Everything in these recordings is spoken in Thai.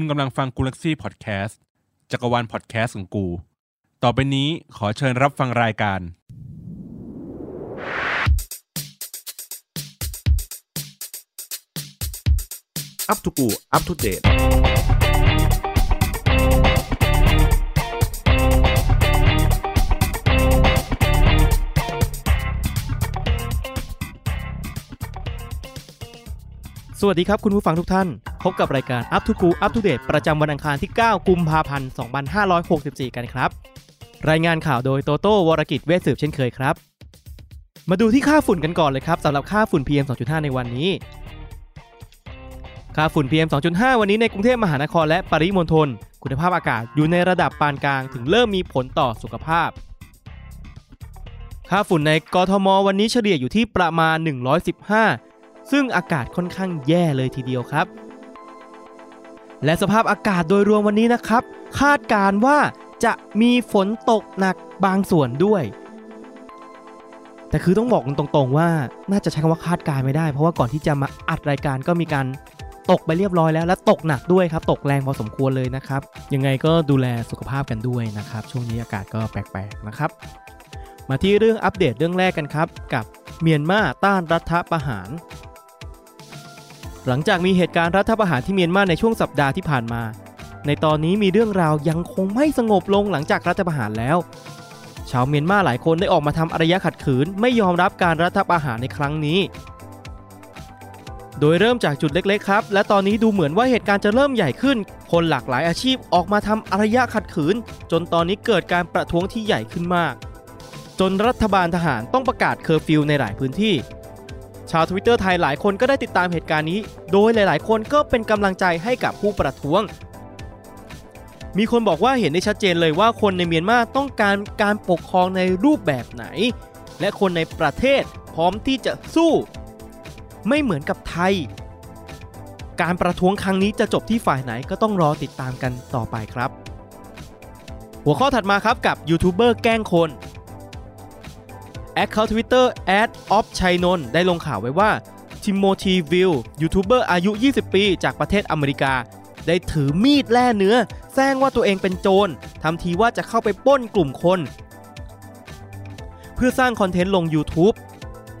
คุณกำลังฟังกูลักซี่พอดแคสต์จักรวาลพอดแคสต์ของกู ต่อไปนี้ขอเชิญรับฟังรายการ อัปทูกูอัปทูเดตสวัสดีครับคุณผู้ฟังทุกท่าน พบกับรายการ Up to Go Up to Date ประจำวันอังคารที่ 9 กุมภาพันธ์ 2564 กันครับ รายงานข่าวโดยโตโต้วรกิจเวชสืบเช่นเคยครับ มาดูที่ค่าฝุ่นกันก่อนเลยครับสำหรับค่าฝุ่น PM 2.5 ในวันนี้ ค่าฝุ่น PM 2.5 วันนี้ในกรุงเทพมหานครและปริมณฑลคุณภาพอากาศอยู่ในระดับปานกลางถึงเริ่มมีผลต่อสุขภาพ ค่าฝุ่นในกทม วันนี้เฉลี่ยอยู่ที่ประมาณ 115ซึ่งอากาศค่อนข้างแย่เลยทีเดียวครับ และสภาพอากาศโดยรวมวันนี้นะครับ คาดการว่าจะมีฝนตกหนักบางส่วนด้วย แต่คือต้องบอกตรงๆว่าน่าจะใช้คำว่าคาดการไม่ได้ เพราะว่าก่อนที่จะมาอัดรายการก็มีการตกไปเรียบร้อยแล้วและตกหนักด้วยครับ ตกแรงพอสมควรเลยนะครับ ยังไงก็ดูแลสุขภาพกันด้วยนะครับ ช่วงนี้อากาศก็แปลกๆนะครับ มาที่เรื่องอัปเดตเรื่องแรกกันครับ กับเมียนมาต้านรัฐประหาร หลังจากมีเหตุการณ์รัฐประหารที่เมียนมาในช่วงสัปดาห์ที่ผ่านมา ในตอนนี้มีเรื่องราวยังคงไม่สงบลงหลังจากรัฐประหารแล้ว ชาวเมียนมาหลายคนได้ออกมาทำอารยะขัดขืน ไม่ยอมรับการรัฐประหารในครั้งนี้ โดยเริ่มจากจุดเล็กๆครับ และตอนนี้ดูเหมือนว่าเหตุการณ์จะเริ่มใหญ่ขึ้น คนหลากหลายอาชีพออกมาทำอารยะขัดขืน จนตอนนี้เกิดการประท้วงที่ใหญ่ขึ้นมาก จนรัฐบาลทหารต้องประกาศเคอร์ฟิวในหลายพื้นที่ ชาวทวิตเตอร์ไทยหลายคนก็ได้ติดตามเหตุการณ์นี้ โดยหลายๆ คนก็เป็นกำลังใจให้กับผู้ประท้วง มีคนบอกว่าเห็นได้ชัดเจนเลยว่าคนในเมียนมาต้องการการปกครองในรูปแบบไหน และคนในประเทศพร้อมที่จะสู้ ไม่เหมือนกับไทย การประท้วงครั้งนี้จะจบที่ฝ่ายไหนก็ต้องรอติดตามกันต่อไปครับ หัวข้อถัดมาครับกับยูทูบเบอร์แกล้งคน account ทวิตเตอร์ ad of ชัยนนได้ลงข่าวไว้ว่าทิโมธีวิลยูทูบเบอร์อายุ 20 ปี จากประเทศอเมริกา ได้ถือมีดแล่เนื้อ แสร้งว่าตัวเองเป็นโจรทำทีว่าจะเข้าไปปล้นกลุ่มคน เพื่อสร้างคอนเทนต์ลง YouTube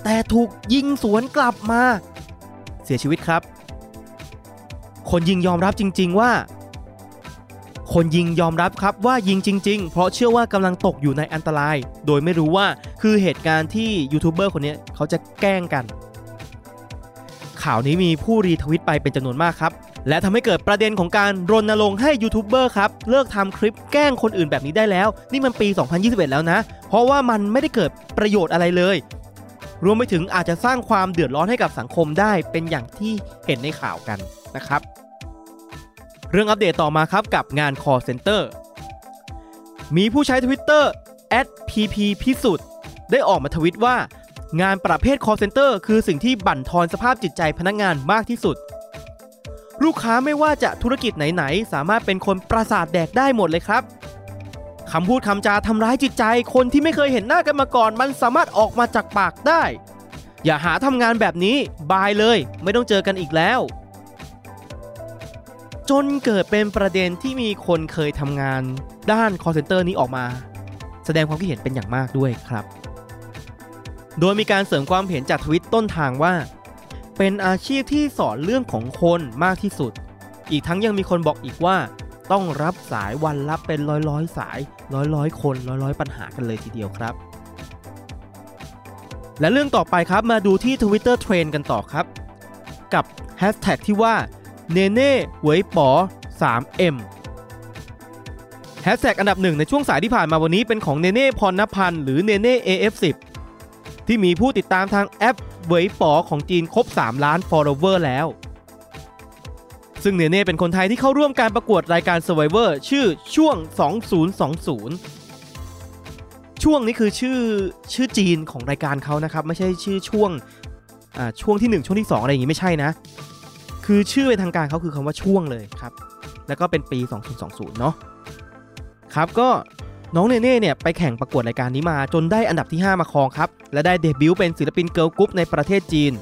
แต่ถูกยิงสวนกลับมา เสียชีวิตครับ คนยิงยอมรับจริง ๆ ว่า คนยิงยอมรับครับว่ายิงจริง ๆ เพราะเชื่อว่ากำลังตกอยู่ในอันตราย โดยไม่รู้ว่าคือเหตุการณ์ที่ยูทูบเบอร์คนนี้เขาจะแกล้งกัน ข่าวนี้มีผู้รีทวิตไปเป็นจำนวนมากครับ และทำให้เกิดประเด็นของการรณรงค์ให้ยูทูบเบอร์ครับ เลิกทำคลิปแกล้งคนอื่นแบบนี้ได้แล้ว นี่มันปี 2021 แล้วนะ เพราะว่ามันไม่ได้เกิดประโยชน์อะไรเลย รวมไปถึงอาจจะสร้างความเดือดร้อนให้กับสังคมได้เป็นอย่างที่เห็นในข่าวกันนะครับ เรื่องอัปเดตต่อมาครับกับงาน call center มีผู้ใช้ Twitter @pp พิสุทธิ์ได้ออกมาทวิตว่า งานประเภท call center คือสิ่งที่บั่นทอนสภาพจิตใจพนักงานมากที่สุด ลูกค้าไม่ว่าจะธุรกิจไหนๆ สามารถเป็นคนประสาทแดกได้หมดเลยครับคำพูดคำจาทำร้ายจิตใจ คนที่ไม่เคยเห็นหน้ากันมาก่อน มันสามารถออกมาจากปากได้ อย่าหาทำงานแบบนี้ บายเลย ไม่ต้องเจอกันอีกแล้ว จนเกิดเป็นประเด็นที่มีคนเคยทำงานด้าน call center นี้ออกมา แสดงความคิดเห็นเป็นอย่างมากด้วยครับ โดยมีการเสริมความเห็นจากทวิตต้นทางว่า เป็นอาชีพที่สอนเรื่องของคนมากที่สุด อีกทั้งยังมีคนบอกอีกว่า ต้องรับสายวันละเป็นร้อยร้อยสายร้อยร้อยคนร้อยร้อยปัญหากันเลยทีเดียวครับ และเรื่องต่อไปครับมาดูที่ Twitter Trend กันต่อครับ กับแฮชแท็กที่ว่า เนเน่เวยป๋อ 3M แฮชแท็กอันดับหนึ่งในช่วงสายที่ผ่านมาวันนี้เป็นของเนเน่พรณพันธ์หรือเนเน่ AF10 ที่มีผู้ติดตามทางแอปเวยป๋อของจีนครบ 3 ล้าน follower แล้ว ซึ่งเนเน่เป็นคนไทยที่เข้าร่วมการประกวดรายการ Survivor ชื่อช่วง 2020 ช่วงนี้คือชื่อชื่อจีนของรายการเขานะครับ ไม่ใช่ชื่อช่วงช่วงที่ 1 ช่วงที่ 2 อะไรอย่างงี้ไม่ใช่นะ คือชื่อเป็นทางการเขาคือคำว่าช่วงเลยครับ แล้วก็เป็นปี 2020 เนาะครับก็น้องเนเน่เนี่ยไปแข่งประกวดรายการนี้มาจนได้อันดับที่ 5 มาครองครับ และได้เดบิวต์เป็นศิลปินเกิร์ลกรุ๊ปในประเทศจีน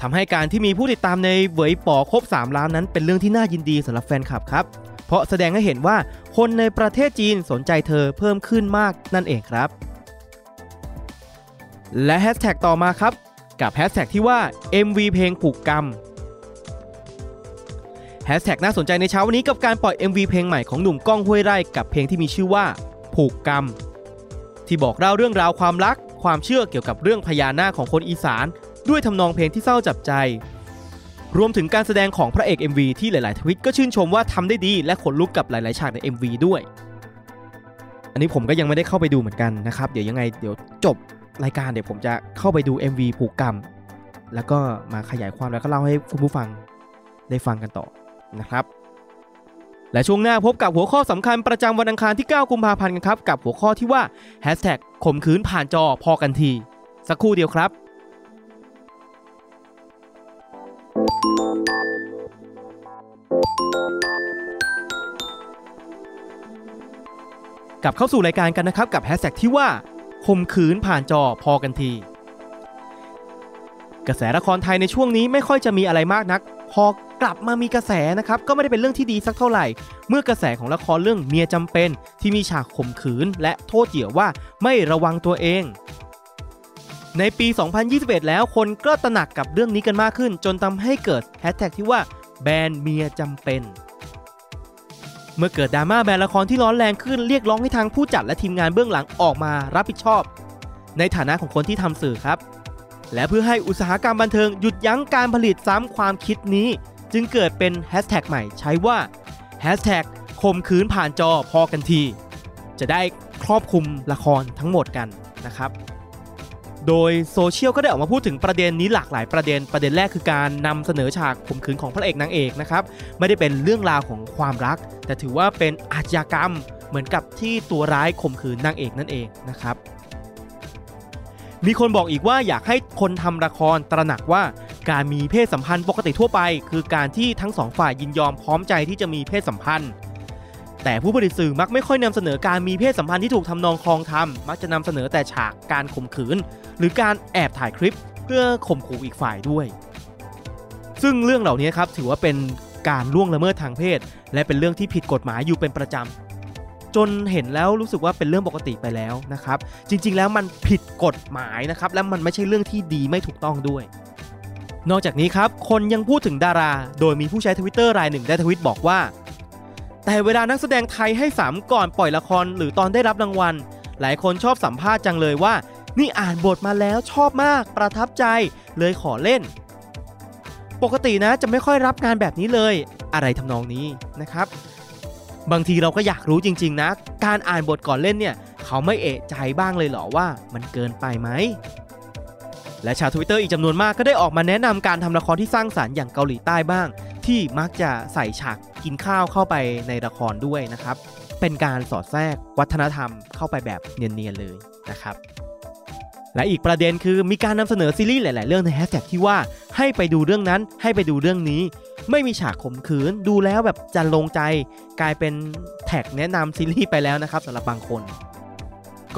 ทำให้การที่มีผู้ติดตามในเวยป๋อครบ 3 ล้านนั้นเป็นเรื่องที่น่ายินดีสำหรับแฟนคลับครับ เพราะแสดงให้เห็นว่าคนในประเทศจีนสนใจเธอเพิ่มขึ้นมากนั่นเองครับ และแฮชแท็กต่อมาครับ กับแฮชแท็กที่ว่า MV เพลงผูกกรรมแฮชแท็กน่าสนใจในเช้าวันนี้กับการปล่อย MV เพลงใหม่ของหนุ่มก้องห้วยไร่กับเพลงที่มีชื่อว่า ผูกกรรม ที่บอกเล่าเรื่องราวความรัก ความเชื่อเกี่ยวกับเรื่องพญานาคของคนอีสาน ด้วยทำนองเพลงที่เศร้าจับใจ รวมถึงการแสดงของพระเอก MV ที่หลาย ๆ ทวิตก็ชื่นชมว่าทำได้ดี และขนลุกกับหลาย ๆ ฉากใน MV ด้วย อันนี้ผมก็ยังไม่ได้เข้าไปดูเหมือนกันนะครับ เดี๋ยวยังไงเดี๋ยวจบ รายการเดี๋ยวผมจะเข้าไปดู MV ผูกกรรม แล้วก็มาขยายความแล้วก็เล่าให้คุณผู้ฟังได้ฟังกันต่อนะครับ และช่วงหน้าพบกับหัวข้อสำคัญประจำวันอังคารที่ 9 กุมภาพันธ์กันครับ กับหัวข้อที่ว่า Hashtag ข่มขืนผ่านจอพอกันที สักครู่เดียวครับ กลับเข้าสู่รายการกันนะครับกับแฮชแท็กที่ว่า ข่มขืนผ่านจอพอกันที กระแสละครไทยในช่วงนี้ไม่ค่อยจะมีอะไรมากนัก พอกลับมามีกระแสนะครับ ก็ไม่ได้เป็นเรื่องที่ดีสักเท่าไหร่ เมื่อกระแสของละครเรื่องเมียจำเป็น ที่มีฉากข่มขืน และโทษเหยื่อว่าไม่ระวังตัวเอง ในปี 2021 แล้วคนก็ตระหนักกับเรื่องนี้กันมากขึ้น จนทำให้เกิดแฮชแท็กที่ว่าแบนเมียจำเป็น เมื่อเกิดดราม่าแบนละครที่ร้อนแรงขึ้นเรียกร้องให้ทางผู้จัดและทีมงานเบื้องหลังออกมารับผิดชอบ ในฐานะของคนที่ทำสื่อครับ และเพื่อให้อุตสาหกรรมบันเทิงหยุดยั้งการผลิตซ้ำความคิดนี้ จึงเกิดเป็นแฮชแท็กใหม่ใช้ว่าแฮชแท็กข่มขืนผ่านจอพอกันที จะได้ครอบคลุมละครทั้งหมดกันนะครับ โดยโซเชียลก็ได้ออกมาพูดถึงประเด็นนี้หลากหลายประเด็น ประเด็นแรกคือการนำเสนอฉากข่มขืนของพระเอกนางเอกนะครับไม่ได้เป็นเรื่องราวของความรัก แต่ถือว่าเป็นอาชญากรรมเหมือนกับที่ตัวร้ายข่มขืนนางเอกนั่นเองนะครับมีคนบอกอีกว่าอยากให้คนทำละครตระหนักว่าการมีเพศสัมพันธ์ปกติทั่วไป คือการที่ทั้งสองฝ่ายยินยอมพร้อมใจที่จะมีเพศสัมพันธ์ แต่ผู้ผลิตสื่อมักไม่ค่อยนำเสนอการมีเพศสัมพันธ์ที่ถูกทำนองคลองธรรมมักจะนำเสนอแต่ฉากการข่มขืน หรือการแอบถ่ายคลิป เพื่อข่มขู่อีกฝ่ายด้วย ซึ่งเรื่องเหล่านี้ครับถือว่าเป็นการล่วงละเมิดทางเพศ และเป็นเรื่องที่ผิดกฎหมายอยู่เป็นประจำจนเห็นแล้วรู้สึกว่าเป็นเรื่องปกติไปแล้วนะครับ จริง ๆ แล้วมันผิดกฎหมายนะครับและมันไม่ใช่เรื่องที่ดีไม่ถูกต้องด้วย นอกจากนี้ครับคนยังพูดถึงดารา โดยมีผู้ใช้ทวิตเตอร์รายหนึ่งได้ทวิตบอกว่า แต่เวลานักแสดงไทยให้สามก่อนปล่อยละครหรือตอนได้รับรางวัล หลายคนชอบสัมภาษณ์จังเลยว่า นี่อ่านบทมาแล้วชอบมาก ประทับใจ เลยขอเล่น ปกตินะจะไม่ค่อยรับงานแบบนี้เลย อะไรทำนองนี้นะครับ บางทีเราก็อยากรู้จริง ๆ นะ การอ่านบทก่อนเล่นเนี่ย เขาไม่เอะใจบ้างเลยเหรอว่า มันเกินไปไหมและชาวทวิตเตอร์อีกจำนวนมากก็ได้ออกมาแนะนำการทำละครที่สร้างสารรค์อย่างเกาหลีใต้บ้าง ที่มักจะใส่ฉากกินข้าวเข้าไปในละครด้วยนะครับ เป็นการสอดแทรกวัฒนธรรมเข้าไปแบบเนียนๆเลยนะครับ และอีกประเด็นคือมีการนำเสนอซีรีส์หลายๆ เรื่องในแฮชแท็กที่ว่าให้ไปดูเรื่องนั้นให้ไปดูเรื่องนี้ ไม่มีฉากข่มขืนดูแล้วแบบจะลงใจ กลายเป็นแท็กแนะนำซีรีส์ไปแล้วนะครับสำหรับบางคน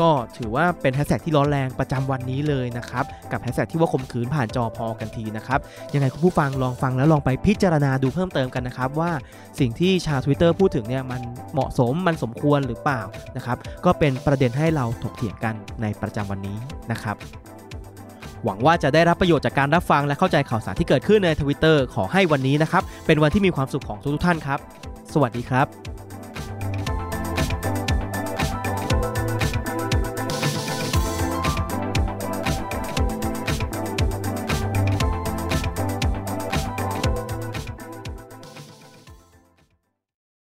ก็ถือว่าเป็นแฮชแท็กที่ร้อนแรงประจำวันนี้เลยนะครับ กับแฮชแท็กที่ว่าข่มขืนผ่านจอพอกันทีนะครับ ยังไงคุณผู้ฟังลองฟังแล้วลองไปพิจารณาดูเพิ่มเติมกันนะครับว่าสิ่งที่ชาว Twitter พูดถึงเนี่ยมันเหมาะสมมันสมควรหรือเปล่านะครับก็เป็นประเด็นให้เราถกเถียงกันในประจำวันนี้นะครับหวังว่าจะได้รับประโยชน์จากการรับฟังและเข้าใจข่าวสารที่เกิดขึ้นในทวิตเตอร์ขอให้วันนี้นะครับ เป็นวันที่มีความสุขของทุกท่านครับ สวัสดีครับ